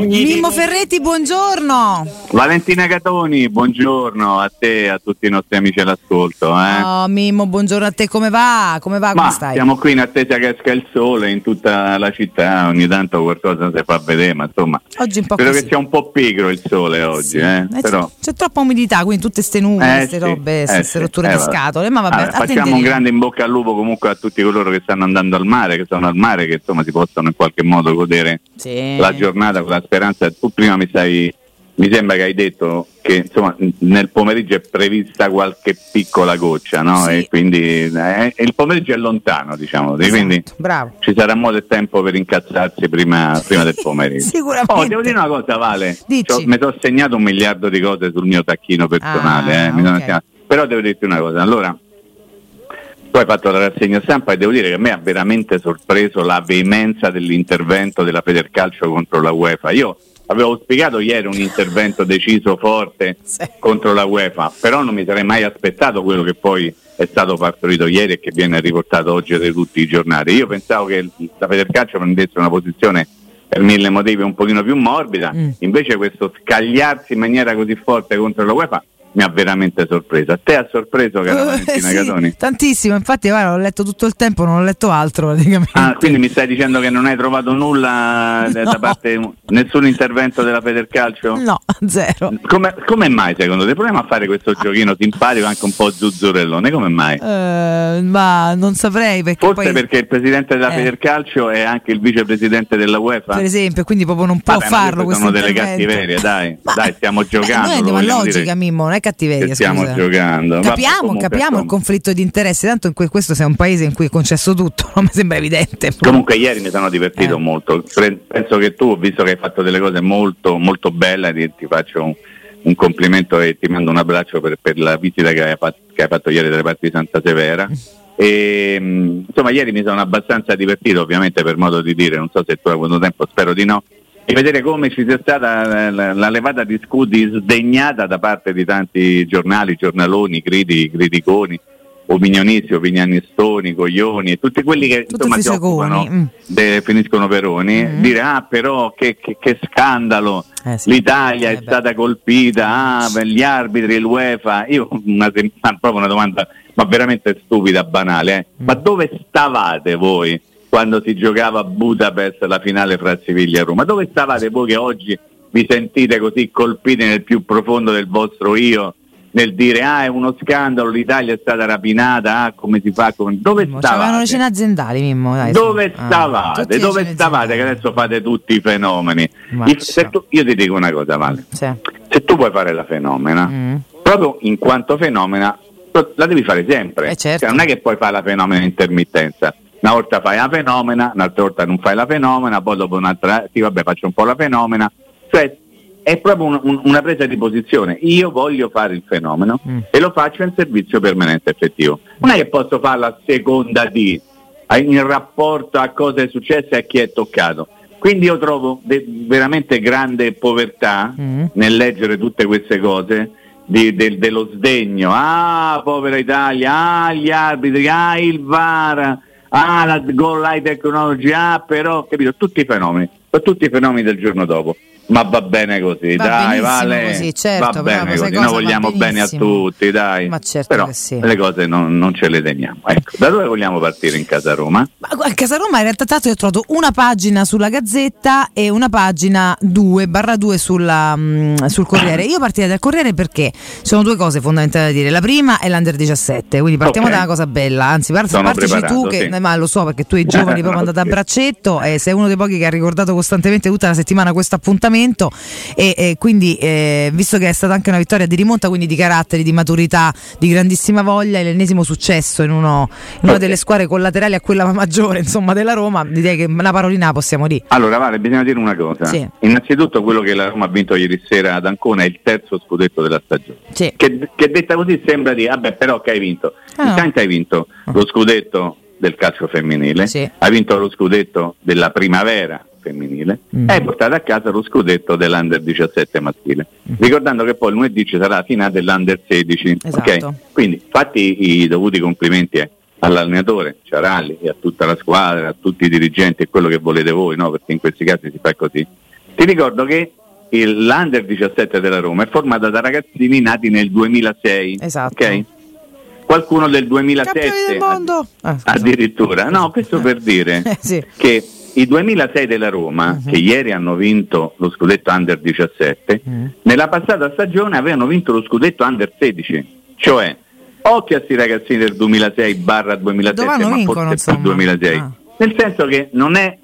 Mimmo Ferretti, buongiorno. Valentina Catoni, buongiorno a te e a tutti i nostri amici all'ascolto. Eh? Oh, Mimmo, buongiorno a te, come va? Come va? Come stai? siamo qui in attesa che esca il sole in tutta la città, ogni tanto qualcosa si fa vedere, ma insomma, Oggi un po' credo così. che sia un po' pigro il sole oggi, Sì. eh? Eh, però... c'è, c'è troppa umidità, quindi tutte ste nuvole, Eh, queste sì, robe, eh, queste sì. rotture Eh, di scatole. Ma vabbè, Vabbè, facciamo un grande in bocca al lupo comunque a tutti coloro che stanno andando al mare, che sono al mare, che insomma si possono in qualche modo godere la giornata con la speranza. Tu prima mi sai, mi sembra che hai detto che insomma nel pomeriggio è prevista qualche piccola goccia, no? Sì. E quindi eh, il pomeriggio è lontano, diciamo, Esatto, quindi bravo. ci sarà modo e tempo per incazzarsi prima, prima del pomeriggio. Sicuramente. Oh, devo dire una cosa, Vale. Mi sono segnato un miliardo di cose sul mio tacchino personale, Ah, eh, mi sono ok. segnato- però devo dirti una cosa. Allora, tu hai fatto la rassegna stampa e devo dire che a me ha veramente sorpreso la veemenza dell'intervento della Federcalcio contro la UEFA. Io avevo auspicato ieri un intervento deciso, forte Sì. contro la UEFA, però non mi sarei mai aspettato quello che poi è stato partorito ieri e che viene riportato oggi da tutti i giornali. Io pensavo che la Federcalcio prendesse una posizione per mille motivi un pochino più morbida, Mm. invece questo scagliarsi in maniera così forte contro la UEFA mi ha veramente sorpreso. A te ha sorpreso, cara Eh, Valentina sì, Catoni? tantissimo, infatti guarda, ho letto tutto il tempo, non ho letto altro praticamente. Ah, quindi mi stai dicendo che non hai trovato nulla da- da No. parte, nessun intervento della Federcalcio? No, zero. Come, come mai secondo te? Proviamo a fare questo giochino simpatico anche un po' zuzzurellone, come mai? Eh, ma non saprei perché Forse poi, perché il presidente della Eh. Federcalcio è anche il vicepresidente della UEFA? per esempio, quindi proprio non può Vabbè, farlo questo sono delle cattiverie, dai. Ma- Dai, stiamo giocando, noi lo andiamo a logica, dire. Mimmo, non è cattiveria. Che stiamo scusa. giocando. Capiamo, comunque, capiamo il insomma. conflitto di interesse, tanto in que- questo sia un paese in cui è concesso tutto, non mi sembra evidente. Comunque ieri mi sono divertito Eh. molto, penso che tu, visto che hai fatto delle cose molto, molto belle, ti, ti faccio un, un complimento e ti mando un abbraccio per, per la visita che hai, fatto, che hai fatto ieri dalle parti di Santa Severa. E, mh, insomma, ieri mi sono abbastanza divertito, ovviamente per modo di dire, non so se tu hai avuto tempo, spero di no, e vedere come ci sia stata la, la- la levata di scudi sdegnata da parte di tanti giornali, giornaloni, critici, criticoni, opinionisti, opinionistoni, coglioni e tutti quelli che Tutti insomma si occupano mm. de- finiscono peroni, Mm. dire ah però che, che- che scandalo, Eh sì. l'Italia Eh è stata colpita, ah, gli arbitri, l'UEFA, io una, ma proprio una domanda ma veramente stupida, banale, eh. Mm. ma dove stavate voi quando si giocava a Budapest la finale fra Siviglia e Roma? Dove stavate voi che oggi vi sentite così colpiti nel più profondo del vostro io? Nel dire ah è uno scandalo, l'Italia è stata rapinata, ah come si fa? Come... Dove Mimmo, c'avevano le stavate? cene aziendali, Mimmo. Dai, Dove. Ah, stavate? le Dove stavate? Che adesso fate tutti i fenomeni. Il- tu- io ti dico una cosa, Vale. Sì. Se tu vuoi fare la fenomena, Mm. proprio in quanto fenomena, la devi fare sempre. Eh, certo. Cioè, non è che puoi fare la fenomena in intermittenza. Una volta fai la fenomena, un'altra volta non fai la fenomena, poi dopo un'altra, sì vabbè faccio un po' la fenomena. Cioè è proprio un- un- una presa di posizione. Io voglio fare il fenomeno Mm. e lo faccio in servizio permanente effettivo. Non è che posso farlo a seconda di, a- in rapporto a cosa è successo e a chi è toccato. Quindi io trovo de- veramente grande povertà Mm. nel leggere tutte queste cose di- del- dello sdegno. Ah, povera Italia, ah, gli arbitri, ah, il VAR, ah, la goal line technology, ah, però, capito, tutti i fenomeni, tutti i fenomeni del giorno dopo. Ma va bene così, Va dai, vale. così, certo, va bene così. Noi vogliamo bene a tutti, dai. Ma certo però che sì. le cose non, non ce le teniamo. Ecco, da dove vogliamo partire in casa Roma? Ma a Casa Roma in realtà tanto io ho trovato una pagina sulla Gazzetta e una pagina 2 barra 2 sulla, mm, sul Corriere. Io partirei dal Corriere perché sono due cose fondamentali da dire. La prima è l'Under 17, quindi partiamo Ok. da una cosa bella. Anzi, partici tu che sì. ma lo so perché tu ai giovani proprio andate a braccetto e sei uno dei pochi che ha ricordato costantemente tutta la settimana questo appuntamento e, e quindi eh, visto che è stata anche una vittoria di rimonta, quindi di carattere, di maturità, di grandissima voglia, l'ennesimo successo in, uno- in una delle squadre collaterali a quella maggiore insomma della Roma, direi che una parolina possiamo dire. Allora, Vale, bisogna dire una cosa. Sì. Innanzitutto quello che la Roma ha vinto ieri sera ad Ancona è il terzo scudetto della stagione. Sì. Che, che detta così sembra di, vabbè, però che hai vinto? Ah. Intanto hai vinto lo scudetto del calcio femminile, Sì. hai vinto lo scudetto della primavera femminile Mm. e hai portato a casa lo scudetto dell'Under 17 maschile. Ricordando che poi lunedì ci sarà la finale dell'Under 16. ok? Esatto. Quindi fatti i dovuti complimenti eh, all'allenatore Ciaralli e a tutta la squadra, a tutti i dirigenti e quello che volete voi, no? perché in questi casi si fa così. Ti ricordo che l'Under 17 della Roma è formata da ragazzini nati nel 2006. Esatto. Okay? Qualcuno del 2007 del. Ah, addirittura. No, questo per dire Eh, sì. che i 2006 della Roma, Mhm. che ieri hanno vinto lo scudetto Under 17, Mm. nella passata stagione avevano vinto lo scudetto Under 16. Cioè, occhio a questi ragazzini del 2006 barra 2007, Dove hanno ma vincono, forse più insomma. 2006. Ah. Nel senso che non è,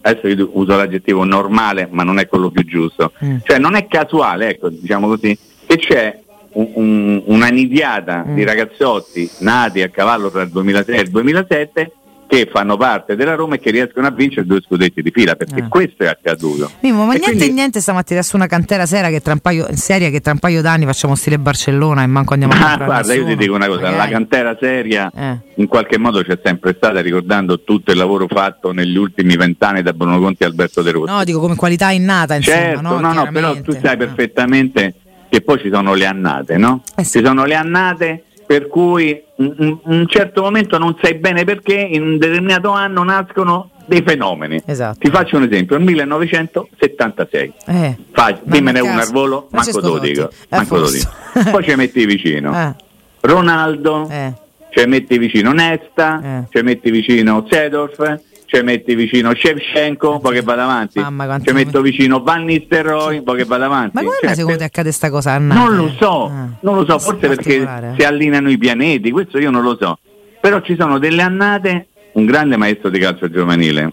adesso io uso l'aggettivo normale, ma non è quello più giusto. Mm. Cioè non è casuale, ecco, diciamo così, che c'è un- un- una nidiata Mm. di ragazzotti nati a cavallo tra il 2006 e il 2007 che fanno parte della Roma e che riescono a vincere due scudetti di fila, perché Ah. questo è accaduto. Mimmo, ma E niente quindi- niente stamattina su una cantera seria che tra un paio, seria che tra un paio d'anni facciamo stile Barcellona e manco andiamo a Ma comprare guarda, io ti nessuno. dico una cosa, la Magari. cantera seria Eh. in qualche modo c'è sempre stata ricordando tutto il lavoro fatto negli ultimi vent'anni da Bruno Conti e Alberto De Rossi. No, dico come qualità innata, insomma, certo, no, no, no, però tu sai Eh. perfettamente che poi ci sono le annate, no? Eh sì. Ci sono le annate per cui in un certo momento non sai bene perché in un determinato anno nascono dei fenomeni. Esatto. Ti faccio un esempio, nel 1976. Eh. Fai, Ma dimmene uno al volo, manco Francesco te lo Totti. dico. Eh, manco te lo dico. Poi ci metti vicino Eh, Ronaldo, eh. ci metti vicino Nesta, Eh. ci metti vicino Zedorf, ci metti vicino Shevchenko, poi che vada avanti, Mamma, quanti ci metto vicino Van Nistelrooy, poi che vada avanti. Ma come Cioè, mai secondo te accade sta cosa a Napoli? Non lo so, Ah. non lo so, forse perché eh. si allineano i pianeti, questo io non lo so. Però ci sono delle annate, un grande maestro di calcio giovanile,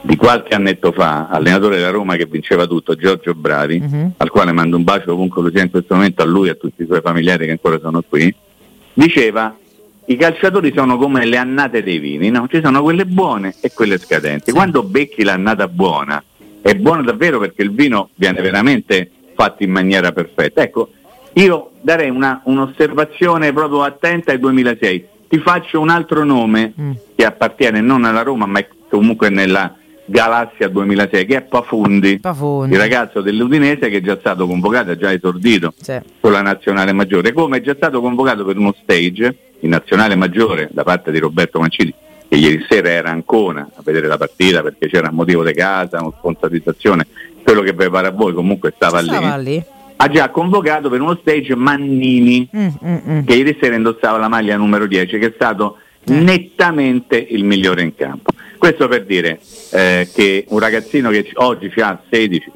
di qualche annetto fa, allenatore della Roma che vinceva tutto, Giorgio Bravi, Mhm. al quale mando un bacio ovunque lo sia in questo momento, a lui e a tutti i suoi familiari che ancora sono qui, diceva i calciatori sono come le annate dei vini, no? ci sono quelle buone e quelle scadenti. Quando becchi l'annata buona, è buono davvero perché il vino viene veramente fatto in maniera perfetta. Ecco, io darei una- un'osservazione proprio attenta ai 2006. Ti faccio un altro nome Mm. che appartiene non alla Roma, ma è comunque nella galassia 2006, che è Pafundi, Pafundi. il ragazzo dell'Udinese che è già stato convocato, ha già esordito Sì. con la nazionale maggiore, come è già stato convocato per uno stage in nazionale maggiore da parte di Roberto Mancini, che ieri sera era a Ancona a vedere la partita perché c'era un motivo di casa, una sponsorizzazione, quello che prepara a voi comunque stava, Stava lì, lì. ha già convocato per uno stage Mannini, Mm, mm, mm. che ieri sera indossava la maglia numero 10, che è stato Eh. nettamente il migliore in campo. Questo per dire eh, che un ragazzino che oggi ha 16,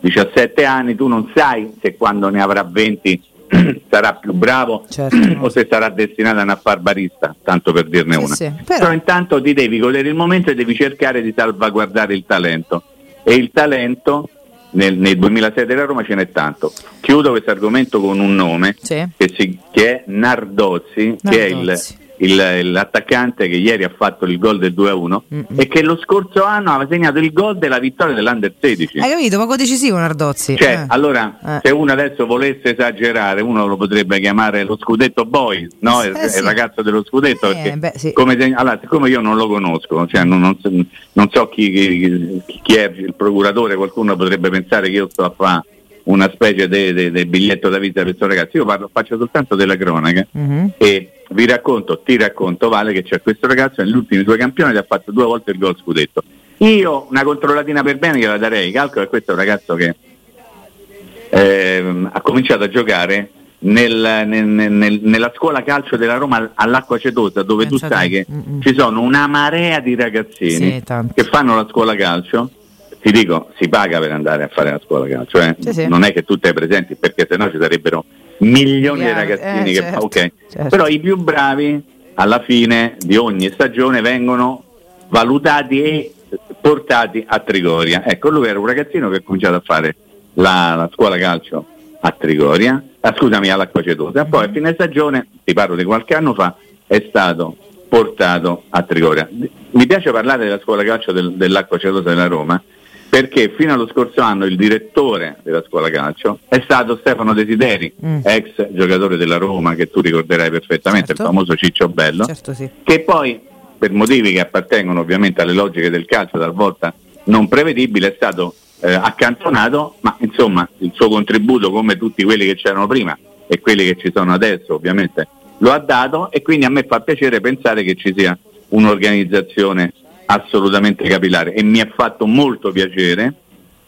17 anni, tu non sai se quando ne avrà 20 sarà più bravo Certo. o se sarà destinato a una far barista, tanto per dirne una. sì, Però... però- intanto ti devi godere il momento e devi cercare di salvaguardare il talento. E il talento nel, nel 2006 della Roma ce n'è tanto. Chiudo questo argomento con un nome Sì. che, si- che è Nardozzi, che è il, Nardozzi. Il- l'attaccante che ieri ha fatto il gol del 2-1 Mm-mm. e che lo scorso anno aveva segnato il gol della vittoria dell'Under 16. Hai capito? Poco decisivo Nardozzi. Cioè, Eh. allora, Eh. se uno adesso volesse esagerare, uno lo potrebbe chiamare lo scudetto boy, no? Eh, il, sì. il ragazzo dello scudetto. Eh, perché beh, sì. come allora, siccome io non lo conosco, cioè non, non so, non so chi, chi- chi è il procuratore, qualcuno potrebbe pensare che io sto a fare una specie di biglietto da visita per questo ragazzo. Io parlo, faccio soltanto delle cronache Mhm. e vi racconto, ti racconto Vale che c'è questo ragazzo negli ultimi due campionati ha fatto due volte il gol scudetto. Io una controllatina per bene gliela darei, calcolo che questo è un ragazzo che ehm, ha cominciato a giocare nel- nel- nel- nella scuola calcio della Roma all'acqua cetosa dove Pensa tu sai che Mm-mm. ci sono una marea di ragazzini Sì, che fanno la scuola calcio ti dico si paga per andare a fare la scuola calcio eh? Sì, sì. non è che tu sei presenti perché sennò ci sarebbero milioni di Miliardi, ragazzini eh, che certo, ok certo. però i più bravi alla fine di ogni stagione vengono valutati e portati a Trigoria. Ecco, lui era un ragazzino che ha cominciato a fare la, la scuola calcio a Trigoria, ah, scusami, all'Acqua Cetosa. Poi a fine stagione, ti parlo di qualche anno fa, è stato portato a Trigoria. Mi piace parlare della scuola calcio del- dell'Acqua Cetosa della Roma perché fino allo scorso anno il direttore della scuola calcio è stato Stefano Desideri, Mm. ex giocatore della Roma che tu ricorderai perfettamente, Certo. il famoso Ciccio Bello Certo, sì. che poi per motivi che appartengono ovviamente alle logiche del calcio talvolta non prevedibile è stato eh, accantonato ma insomma il suo contributo come tutti quelli che c'erano prima e quelli che ci sono adesso ovviamente lo ha dato e quindi a me fa piacere pensare che ci sia un'organizzazione assolutamente capillare e mi ha fatto molto piacere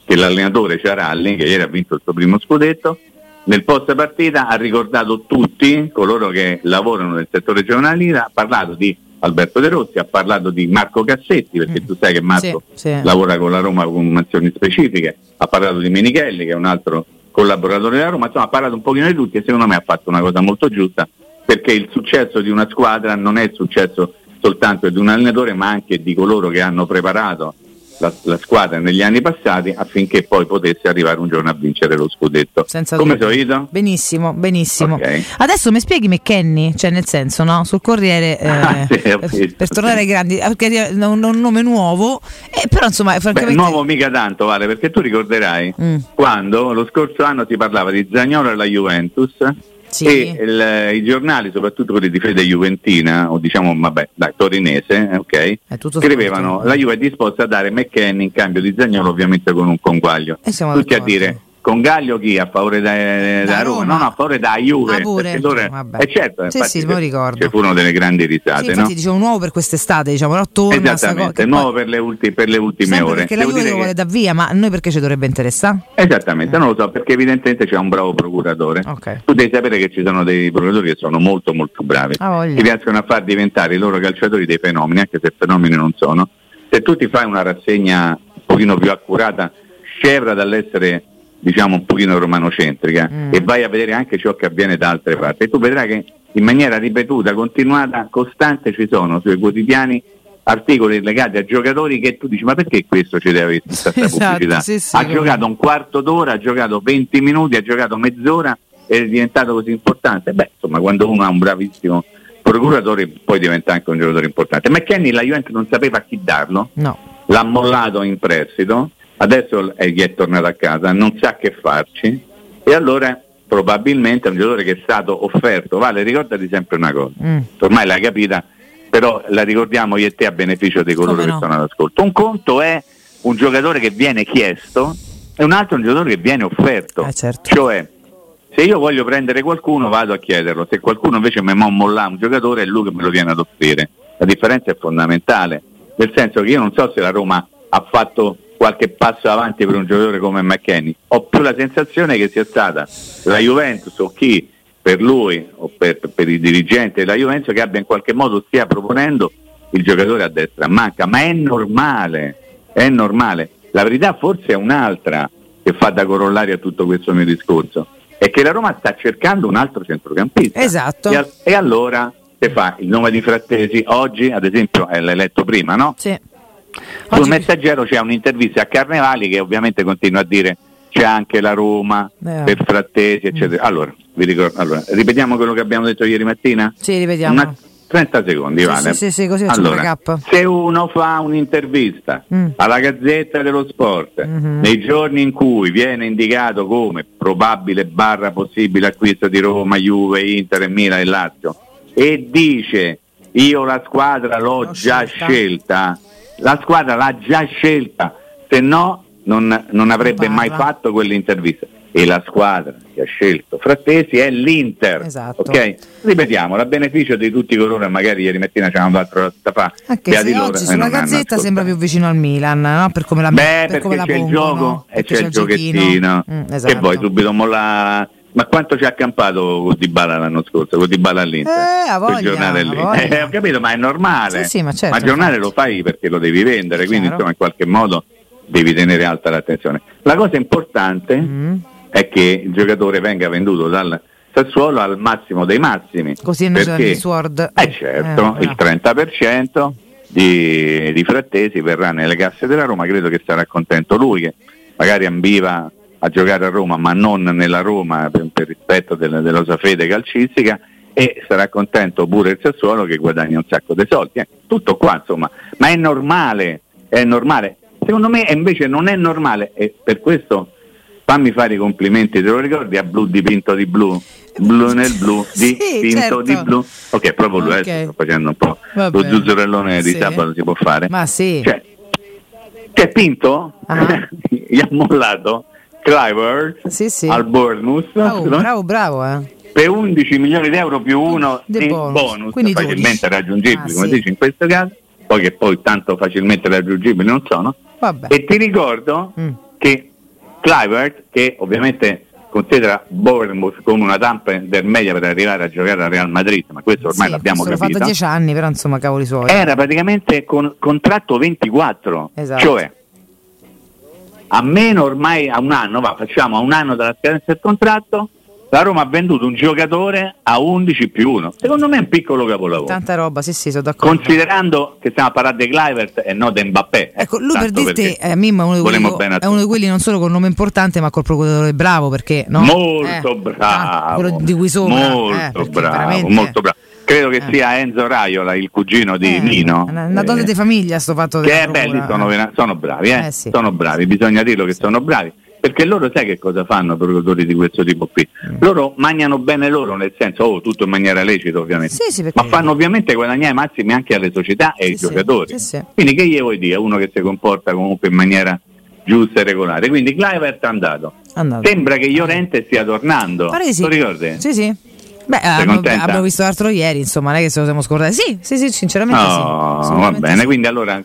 che l'allenatore Ciaralli, che ieri ha vinto il suo primo scudetto, nel post partita ha ricordato tutti coloro che lavorano nel settore giornalista, ha parlato di Alberto De Rossi, ha parlato di Marco Cassetti, perché mm. tu sai che Marco sì, sì. lavora con la Roma con mansioni specifiche, ha parlato di Menichelli, che è un altro collaboratore della Roma, insomma ha parlato un pochino di tutti e secondo me ha fatto una cosa molto giusta, perché il successo di una squadra non è il successo soltanto di un allenatore, ma anche di coloro che hanno preparato la, la, squadra negli anni passati affinché poi potesse arrivare un giorno a vincere lo scudetto. Senza Come solito? Benissimo, benissimo. Okay. Adesso mi spieghi McKenny, cioè nel senso, no? Sul Corriere eh, ah, sì, per, per, tornare ai grandi, perché è un, un nome nuovo, eh, però insomma, francamente Beh, nuovo mica tanto, Vale, perché tu ricorderai mm. quando lo scorso anno si parlava di Zagnolo e la Juventus sì. e il, i giornali, soprattutto quelli di fede juventina, o diciamo vabbè, dai, torinese, ok, scrivevano la Juve è disposta a dare McKenny in cambio di Zagnolo, ovviamente con un conguaglio. Tutti a dire con Gaglio chi? A favore da, da Roma? Roma? No, no, a favore da Juve. Ah. Loro, eh, certo, sì, sì, me lo ricordo. Ci furono delle grandi risate. Sì, infatti no? dicevo nuovo per quest'estate, diciamo, no? torna Esattamente, nuovo poi... per, le ulti, per, le ultime Sempre ore. Perché Devo la Juve lo vuole da via, ma a noi perché ci dovrebbe interessare? Esattamente, eh. non lo so, perché evidentemente c'è un bravo procuratore. Okay. Tu devi sapere che ci sono dei procuratori che sono molto molto bravi, ah, che riescono a far diventare i loro calciatori dei fenomeni, anche se fenomeni non sono. Se tu ti fai una rassegna un pochino più accurata, scevra dall'essere diciamo un pochino romanocentrica mm. e vai a vedere anche ciò che avviene da altre parti e tu vedrai che in maniera ripetuta, continuata, costante ci sono sui quotidiani articoli legati a giocatori che tu dici ma perché questo ci deve avere questa esatto, pubblicità? Sì, sì, ha come... giocato un quarto d'ora, ha giocato 20 minuti, ha giocato mezz'ora ed è diventato così importante. Beh, insomma, quando uno ha un bravissimo procuratore poi diventa anche un giocatore importante. McKenny la Juventus non sapeva a chi darlo, no. l'ha mollato in prestito adesso gli è tornato a casa, non sa che farci e allora probabilmente è un giocatore che è stato offerto. Vale, ricordati sempre una cosa, mm. ormai l'hai capita, però la ricordiamo io e te a beneficio di coloro Come che no? sono all'ascolto. Un conto è un giocatore che viene chiesto e un altro è un giocatore che viene offerto. Eh, certo. Cioè, se io voglio prendere qualcuno vado a chiederlo, se qualcuno invece mi molla un giocatore è lui che me lo viene ad offrire. La differenza è fondamentale, nel senso che io non so se la Roma ha fatto qualche passo avanti per un giocatore come McKenny. Ho più la sensazione che sia stata la Juventus o chi per lui o per, per i dirigenti della Juventus che abbia in qualche modo stia proponendo il giocatore a destra. Manca, ma è normale, è normale. La verità forse è un'altra che fa da corollario a tutto questo mio discorso, è che la Roma sta cercando un altro centrocampista. Esatto. E, e allora che fa il nome di Frattesi oggi, ad esempio, è l'eletto prima, no? Sì sul Oggi... messaggero c'è un'intervista a Carnevali che ovviamente continua a dire c'è anche la Roma eh. per Frattesi, eccetera. Mm. Allora, ricordo, allora, ripetiamo quello che abbiamo detto ieri mattina? Sì, ripetiamo. Una, 30 secondi, sì, vale? Sì, sì, allora, se uno fa un'intervista mm. alla Gazzetta dello Sport mm-hmm. nei giorni in cui viene indicato come probabile barra possibile acquisto di Roma, Juve, Inter, e Milan e Lazio e dice io la squadra l'ho, l'ho già scelta, scelta la squadra l'ha già scelta, se no non, non avrebbe mai fatto quell'intervista. E la squadra che ha scelto Frattesi è l'Inter. Esatto. Okay? Ripetiamo, a beneficio di tutti coloro che magari ieri mattina ci hanno fatto da fa. Anche se oggi loro, sulla Gazzetta sembra più vicino al Milan, no? per come la Beh, per come perché la c'è pongo, il gioco e c'è, c'è, il giochettino. Mm, esatto. Che poi subito molla ma quanto ci ha accampato con Dybala l'anno scorso, con Dybala all'Inter? Eh, a voglia, giornale lì. Eh, ho capito, ma è normale. Sì, sì, ma, certo, ma il giornale lo fai perché lo devi vendere, quindi chiaro. insomma in qualche modo devi tenere alta l'attenzione. La cosa importante mm. è che il giocatore venga venduto dal Sassuolo al massimo dei massimi. Così non c'è Sword. Eh certo, eh, il 30% di, di frattesi verrà nelle casse della Roma, credo che sarà contento lui che magari ambiva a giocare a Roma ma non nella Roma per, per rispetto del, dell'osa fede calcistica e sarà contento pure il Sassuolo che guadagna un sacco di soldi. Eh, tutto qua insomma, ma è normale, è normale. Secondo me invece non è normale e per questo fammi fare i complimenti, te lo ricordi a blu dipinto di blu? Blu nel blu, dipinto sì, certo. di blu. Ok, proprio lui, okay. sto facendo un po' lo zuzzurellone sì. di sabato si può fare. Ma sì. Cioè, che Pinto ah. gli ha mollato Clivert sì, sì. al Bournemouth. Oh, bravo, bravo, eh. Per 11 milioni di euro più uno di bonus, bonus facilmente 12. raggiungibili, ah, come sì. dice in questo caso, poi che poi tanto facilmente raggiungibili non sono. Vabbè. E ti ricordo mm. che Clivert che ovviamente considera Bournemouth come una tampa del media per arrivare a giocare al Real Madrid, ma questo ormai Sì, l'abbiamo questo capito. L'ho fatto dieci anni, però insomma, cavoli suoi. Era praticamente con contratto 24, Esatto. cioè a meno ormai a un anno, va, facciamo a un anno dalla scadenza del contratto, la Roma ha venduto un giocatore a 11 più 1. Secondo me è un piccolo capolavoro. Tanta roba, sì, sì, sono d'accordo. Considerando che stiamo a parlare di Clivert e non di Mbappé. Ecco, lui per dirti, eh, Mimmo è uno, di quelli, è uno di quelli non solo con nome importante, ma col procuratore bravo, perché no? Molto Eh, bravo, ah, quello di cui sopra. eh, molto perché bravo, molto bravo. Credo che Eh. sia Enzo Raiola, il cugino di Eh, Nino. Una, dote eh, di famiglia sto fatto che della è belli, sono, sono bravi, eh? Eh, sì. sono bravi, bisogna dirlo che sono bravi, perché loro sai che cosa fanno produttori di questo tipo qui? Mm. Loro mangiano bene loro, nel senso, oh, tutto in maniera lecita ovviamente, Sì, sì, perché- ma fanno ovviamente guadagnare i massimi anche alle società e ai Sì, sì, giocatori. sì, sì. Quindi che gli vuoi dire? Uno che si comporta comunque in maniera giusta e regolare. Quindi Clivert è andato. Andato. Sembra che Llorente stia tornando. Pare che sì. Lo ricordi? Sì, sì. Beh, abbiamo, visto l'altro ieri, insomma, non è che se lo siamo scordati. Sì, sì, sì, sinceramente sì. No, va Assolutamente bene. sì. Quindi allora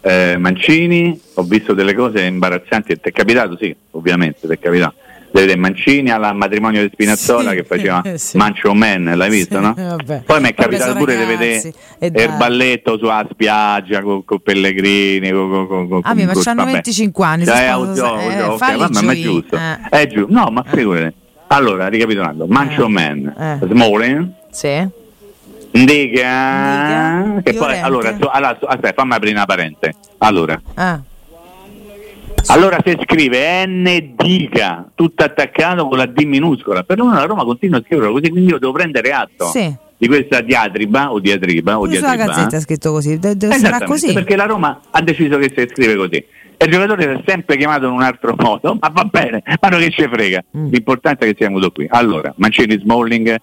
eh, Mancini, ho visto delle cose imbarazzanti. Ti è capitato? Sì, ovviamente, ti è capitato. Vedete Mancini al matrimonio di Spinazzola Sì, che faceva sì. Mancio Man, l'hai visto, Sì, no? vabbè. Poi mi è capitato pure di vedere il balletto sulla spiaggia con, Pellegrini. Con, con, con, con- Ah, ma con- c'hanno vabbè. 25 anni, Cioè, sposano- oh, eh, oh, ok, falli vabbè, ma è giù, giusto. eh. È giusto. No, ma figurati. Allora, ricapitolando, Mancio Eh. Man, Eh. Smalling, Sì. Ndica, che poi allora, so- allora, aspetta, fammi aprire una parente. Allora, Ah, allora se scrive N Dica, tutto attaccato con la D minuscola, però la Roma continua a scriverlo così, quindi io devo prendere atto Sì. di questa diatriba o diatriba o sulla diatriba. gazzetta è scritto così, de- deve sarà così. perché la Roma ha deciso che si scrive così. E il giocatore si è sempre chiamato in un altro modo, ma va bene, ma non che ci frega. Mm. L'importante è che siamo qui. Allora, Mancini Smalling,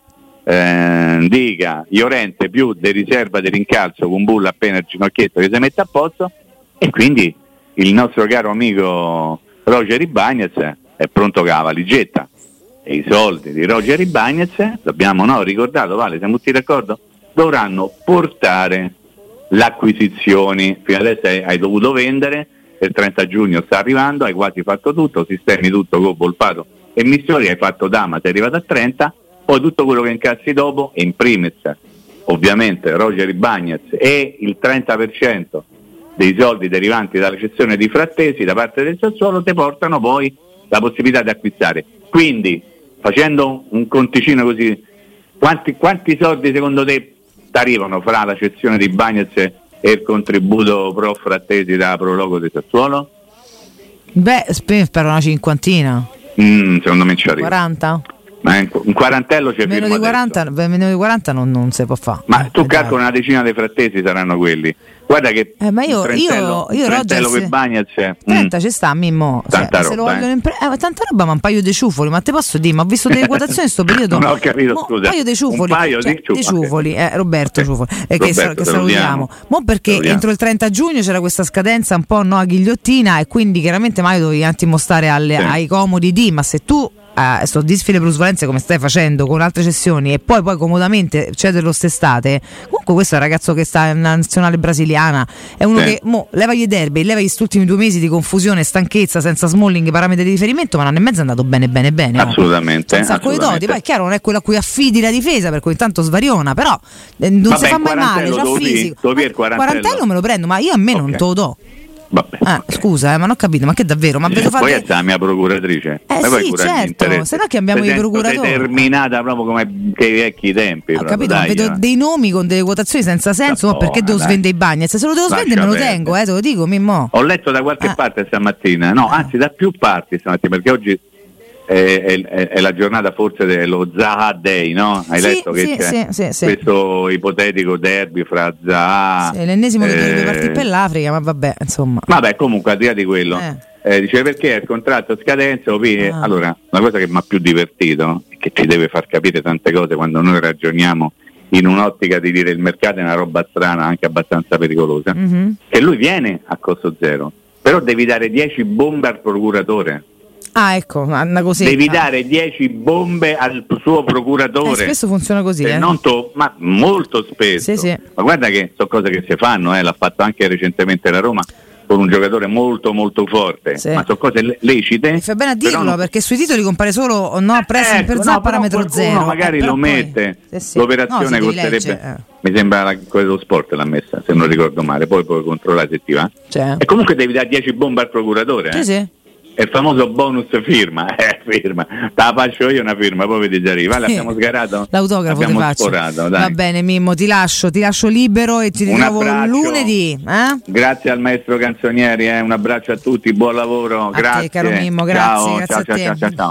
eh, Dica, Iorente più di riserva di rincalzo con Bulla appena il ginocchietto che si mette a posto e quindi il nostro caro amico Roger Ibagnez è pronto con la valigetta e i soldi di Roger Ibagnez, dobbiamo no, ricordato, Vale, siamo tutti d'accordo? Dovranno portare l'acquisizione, fino adesso hai dovuto vendere, il 30 giugno sta arrivando, hai quasi fatto tutto, sistemi tutto con Volpato e Missiori, hai fatto Dama, sei arrivato a 30, poi tutto quello che incassi dopo, e in primis ovviamente Roger Ibagnez e il 30% dei soldi derivanti dalla cessione di Frattesi da parte del Sassuolo ti portano poi la possibilità di acquistare. Quindi, facendo un conticino così, quanti, quanti soldi secondo te arrivano fra la cessione di Bagnez e il contributo pro Frattesi da Prologo di Sassuolo? Beh, spero una cinquantina. Mm, secondo me ci arriva. 40? Ma un un quarantello c'è Meno di 40, beh, meno di 40 non, non si può fare. Ma tu Eh, calcola dai. una decina dei frattesi saranno quelli. Guarda che Eh, ma io- un trentello, io- io un trentello Roger, per Bagnez mm, 30 ci sta, Mimmo. Cioè, Tanta se lo roba, eh. impre- eh, tanta roba, ma un paio di ciufoli. Ma te posso dire, ma ho visto delle quotazioni in sto periodo. Non ho capito, Mo- scusa. Un paio di Un ciufoli. paio cioè, di ciufoli. ciufoli, eh, Roberto Ok. Ciufoli. eh, che, Roberto, che salutiamo. salutiamo. Mo perché Salutiamo. entro il 30 giugno c'era questa scadenza un po' no, a ghigliottina e quindi chiaramente Maio dovevi un attimo stare alle- Sì. ai comodi di, ma se tu eh, sto disfile plusvalenze come stai facendo con altre cessioni e poi poi comodamente cederlo st'estate comunque questo è un ragazzo che sta in nazionale brasiliana è uno Sì. che mo, levagli i derby levagli questi ultimi due mesi di confusione stanchezza senza Smalling parametri di riferimento ma un anno e mezzo è andato bene bene bene. Assolutamente, un sacco di doti poi è chiaro non è quello a cui affidi la difesa per cui intanto svariona però eh, non Vabbè, si fa mai male quarantello c'ha vedi? fisico Lo vedi il Ma- quarantello? me lo prendo ma io a me non Ok. te lo do Vabbè, Ah, scusa eh, ma non ho capito ma che davvero ma vedo poi fare è la mia procuratrice. Eh Ma poi sì, certo, se no che abbiamo Sei i procuratori. determinata proprio come che i vecchi tempi. Ho proprio, capito, ma dai, vedo eh. dei nomi con delle quotazioni senza senso, ma Oh, perché devo svendere i Bagnets? Se lo devo svendere me lo tengo, eh, te lo dico, Mimmo. Ho letto da qualche Ah. parte stamattina, no, anzi da più parti stamattina, perché oggi è, è- è la giornata forse dello Zaha Day, no? Hai Sì, letto che sì, c'è sì, questo ipotetico derby fra Zaha Sì, l'ennesimo eh, dovrebbe partire per l'Africa, ma vabbè, insomma. Vabbè, comunque al di là di quello, Eh. eh, dice perché il contratto a scadenza, Ah. allora una cosa che mi ha più divertito e che ci deve far capire tante cose quando noi ragioniamo in un'ottica di dire il mercato è una roba strana, anche abbastanza pericolosa, Mhm. che lui viene a costo zero, però devi dare 10 bombe al procuratore, Ah, ecco, una così. devi dare 10 bombe al suo procuratore. Eh, spesso funziona così, eh. non to- ma molto spesso. Sì, sì. Ma guarda che sono cose che si fanno, eh, l'ha fatto anche recentemente la Roma con un giocatore molto molto forte, sì. ma sono cose lecite. Mi fa bene a dirlo non... perché sui titoli compare solo no, pressing ecco, per no, parametro zero. magari eh, lo mette, poi... sì, sì. l'operazione no, costerebbe, eh. mi sembra la, quello sport l'ha messa, se non ricordo male, poi puoi controllare se ti va. Cioè. E comunque devi dare 10 bombe al procuratore. Sì, eh? sì il famoso bonus firma, eh, firma, te la faccio io una firma, poi vedi già arriva, l'abbiamo sgarato, l'autografo l'abbiamo ti faccio. Sporato, Va bene Mimmo, ti lascio, ti lascio libero e ti ritrovo lunedì. Eh? Grazie al maestro Canzonieri, eh? un abbraccio a tutti, buon lavoro, a grazie. Te, caro Mimmo, grazie, ciao, grazie ciao, ciao, ciao, ciao.